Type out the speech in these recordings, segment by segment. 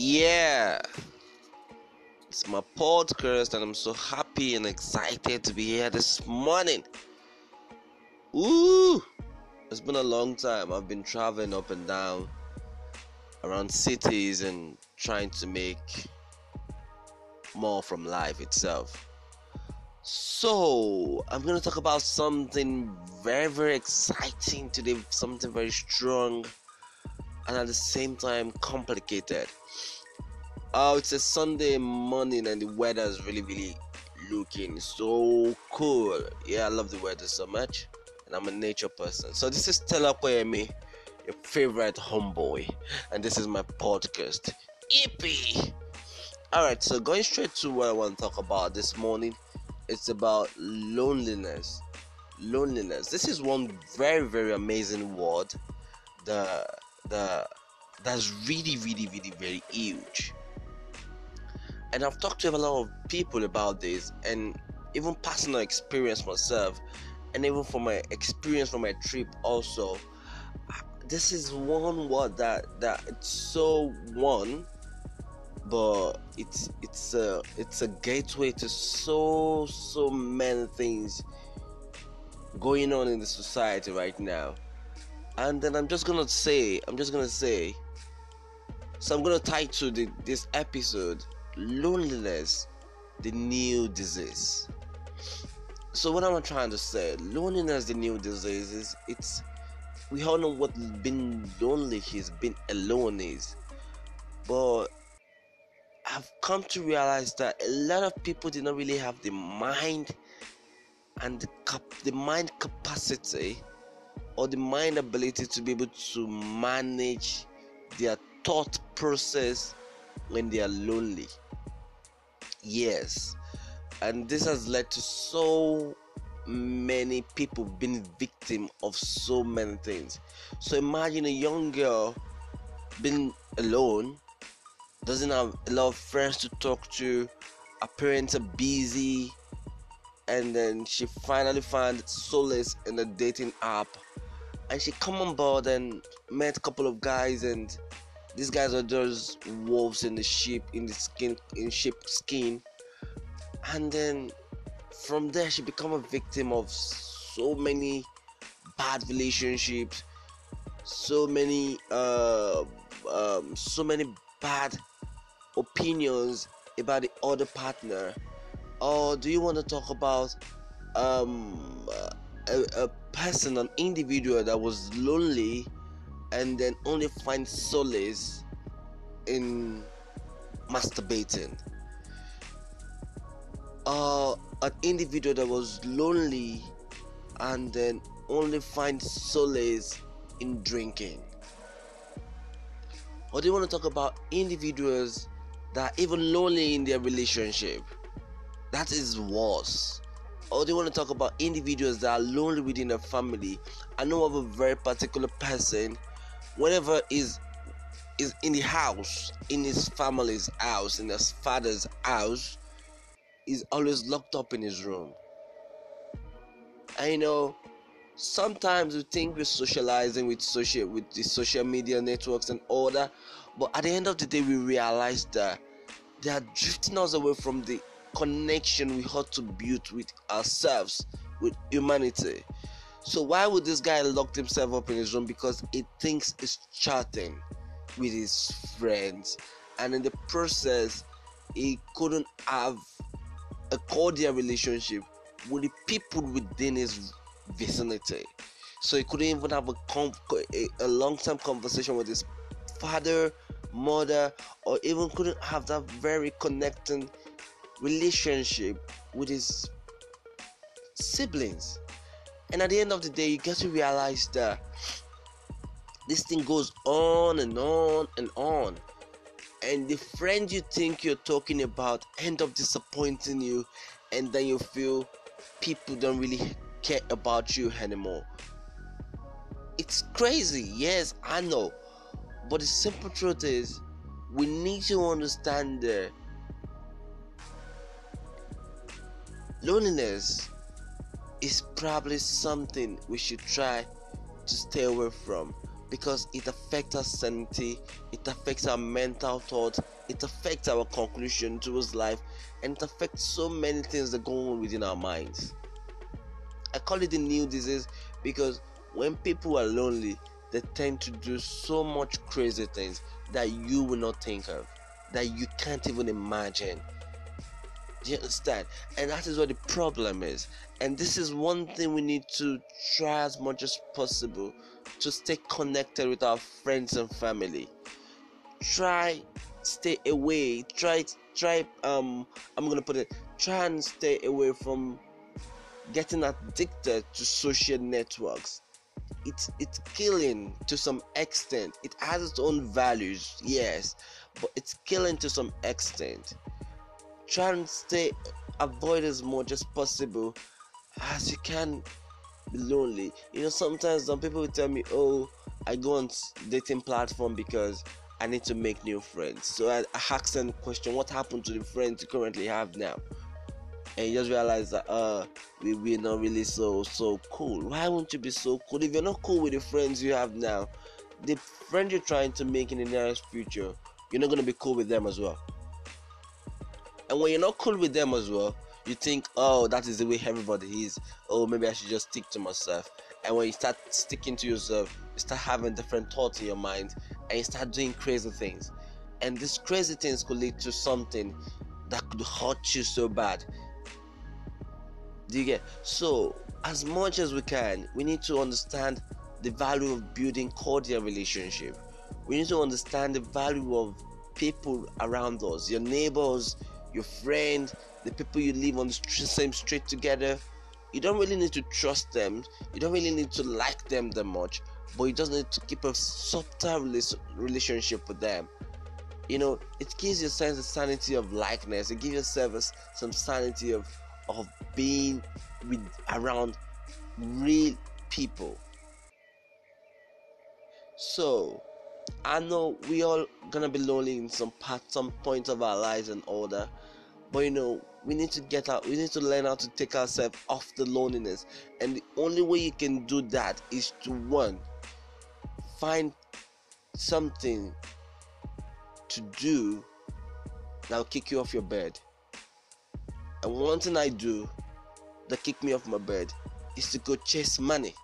Yeah, it's my podcast, and I'm so happy and excited to be here this morning. Ooh, it's been a long time. I've been traveling up and down around cities and trying to make more from life itself. So, I'm going to talk about something very, very exciting today, something very strong and at the same time complicated. Oh, it's a Sunday morning and the weather is really, really looking so cool. Yeah, I love the weather so much, and I'm a nature person. So this is Stella Koyemi, your favorite homeboy, and this is my podcast. Yippee! Alright, so going straight to what I want to talk about this morning, it's about loneliness. Loneliness. This is one very, very amazing word. The the that's really, really, really, very huge. And I've talked to a lot of people about this, and even personal experience myself, and even from my experience from my trip also. This is one word that that it's so one, but it's it's a it's a gateway to so so many things going on in the society right now and then I'm just gonna say, I'm just gonna say, so I'm gonna title the, this episode "Loneliness, the New Disease." So what am I trying to say? Loneliness, the new disease is it's. We all know what being lonely is, being alone is, but I've come to realize that a lot of people did not really have the mind and the, cap- the mind capacity or the mind ability to be able to manage their thought process when they are lonely. Yes, and this has led to so many people being victim of so many things. So imagine a young girl being alone, doesn't have a lot of friends to talk to, her parents are busy, and then she finally found solace in a dating app and she come on board and met a couple of guys and these guys are just wolves in the sheep in the skin in sheep skin. And then from there she become a victim of so many bad relationships so many uh, um, so many bad opinions about the other partner. Or do you want to talk about um, a, a person, an individual that was lonely and then only find solace in masturbating. Uh, an individual that was lonely and then only find solace in drinking. Or do you want to talk about individuals that are even lonely in their relationship? That is worse or they want to talk about individuals that are lonely within a family. I know of a very particular person, whenever is is in the house, in his family's house, in his father's house, is always locked up in his room. I know sometimes we think we're socializing with social with the social media networks and all that, but at the end of the day we realize that they are drifting us away from the connection we ought to build with ourselves, with humanity. So why would this guy lock himself up in his room? Because he thinks he's chatting with his friends, and in the process, he couldn't have a cordial relationship with the people within his vicinity. So he couldn't even have a, a, a long-term conversation with his father, mother, or even couldn't have that very connecting relationship with his siblings. And at the end of the day, you get to realize that this thing goes on and on and on. And the friend you think you're talking about end up disappointing you, and then you feel people don't really care about you anymore. It's crazy, yes, I know. But the simple truth is, we need to understand that Loneliness is probably something we should try to stay away from. because it affects our sanity, it affects our mental thought, it affects our conclusion towards life, and it affects so many things that go on within our minds. I call it the new disease because when people are lonely, they tend to do so much crazy things that you will not think of, that you can't even imagine. Do you understand? And that is what the problem is. And this is one thing we need to try as much as possible to stay connected with our friends and family. Try stay away. Try try um I'm gonna put it try and stay away from getting addicted to social networks. It's it's killing to some extent. It has its own values, yes, but it's killing to some extent. Try and stay avoid as much as possible as you can be lonely. You know, sometimes some people will tell me, "Oh, I go on dating platform because I need to make new friends." So I, I ask them question, "What happened to the friends you currently have now?" And you just realize that uh, we we're not really so so cool. Why won't you be so cool if you're not cool with the friends you have now? The friend you're trying to make in the nearest future, you're not gonna be cool with them as well. And when you're not cool with them as well, you think, oh, that is the way everybody is. Oh, maybe I should just stick to myself. And when you start sticking to yourself, you start having different thoughts in your mind and you start doing crazy things. And these crazy things could lead to something that could hurt you so bad. Do you get? So, as much as we can, we need to understand the value of building cordial relationship. We need to understand the value of people around us, your neighbors, your friends, the people you live on the same street together. You don't really need to trust them. You don't really need to like them that much, but you just need to keep a subtle relationship with them. You know, it gives you a sense of sanity of likeness. It gives yourself some sanity of of being with around real people. So, I know we all gonna be lonely in some part, some point of our lives and that, but you know we need to get out we need to learn how to take ourselves off the loneliness and the only way you can do that is to one find something to do that'll kick you off your bed. And one thing i do that kick me off my bed is to go chase money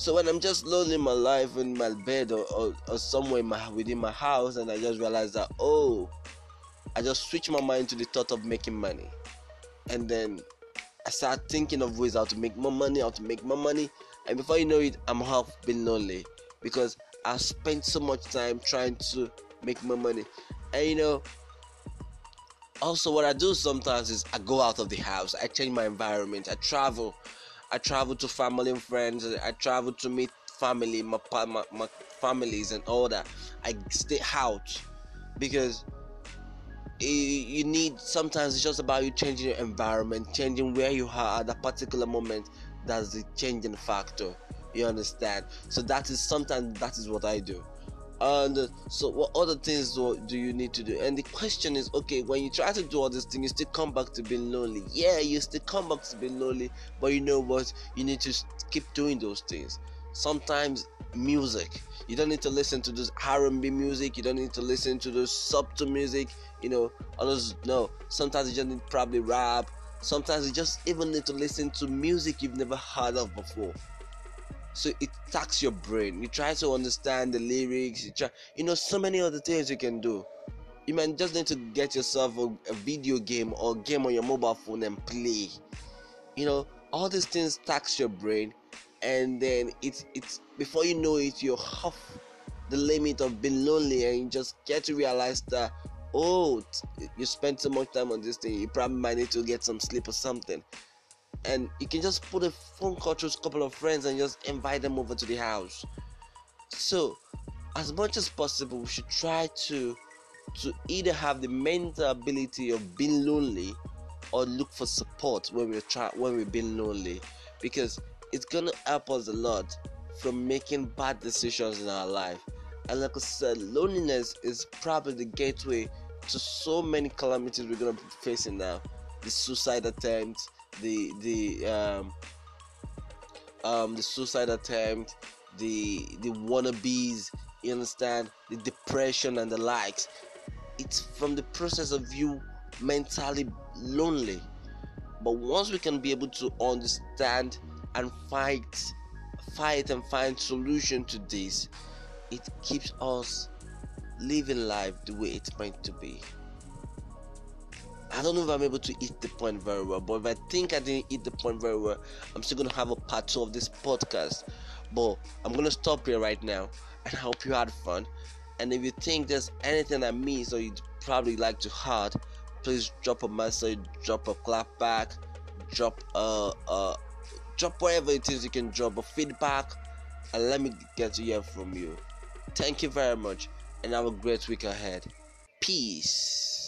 so when i'm just lonely in my life in my bed or, or, or somewhere my, within my house and i just realize that oh I just switch my mind to the thought of making money. And then I start thinking of ways how to make more money, how to make more money. And before you know it, I'm half been lonely because I spent so much time trying to make more money. And you know, also what I do sometimes is I go out of the house, I change my environment, I travel. I travel to family and friends, I travel to meet family, my, my, my families and all that. I stay out because you need sometimes it's just about you changing your environment changing where you are at a particular moment that's the changing factor. You understand? So that is sometimes that is what i do and uh, so what other things do, do you need to do? And the question is okay when you try to do all these things you still come back to being lonely. Yeah you still come back to being lonely but you know what? You need to keep doing those things. Sometimes music you don't need to listen to this r&b music you don't need to listen to this subtle music you know others no. Sometimes you just need probably rap. Sometimes you just even need to listen to music you've never heard of before so it taxes your brain. You try to understand the lyrics you try you know so many other things you can do. You might just need to get yourself a, a video game or game on your mobile phone and play. You know all these things tax your brain and then it's it's before you know it you're half the limit of being lonely and you just get to realize that oh you spent so much time on this thing you probably might need to get some sleep or something and you can just put a phone call to a couple of friends and just invite them over to the house. So as much as possible we should try to to either have the mental ability of being lonely or look for support when we're try when we're being lonely. Because it's gonna help us a lot from making bad decisions in our life. And like I said, loneliness is probably the gateway to so many calamities we're gonna be facing now. The suicide attempt, the the um, um, the suicide attempt, the the wannabes, you understand, the depression and the likes. It's from the process of you mentally lonely. But once we can be able to understand and fight fight and find solution to this, it keeps us living life the way it's meant to be. I don't know if I'm able to eat the point very well, but if I think I didn't eat the point very well, I'm still gonna have a part two of this podcast. But I'm gonna stop here right now and I hope you had fun. And if you think there's anything I missed or you'd probably like to add, please drop a message, drop a clap back, drop a, a drop whatever it is you can drop a feedback and let me get to hear from you. Thank you very much and have a great week ahead. Peace.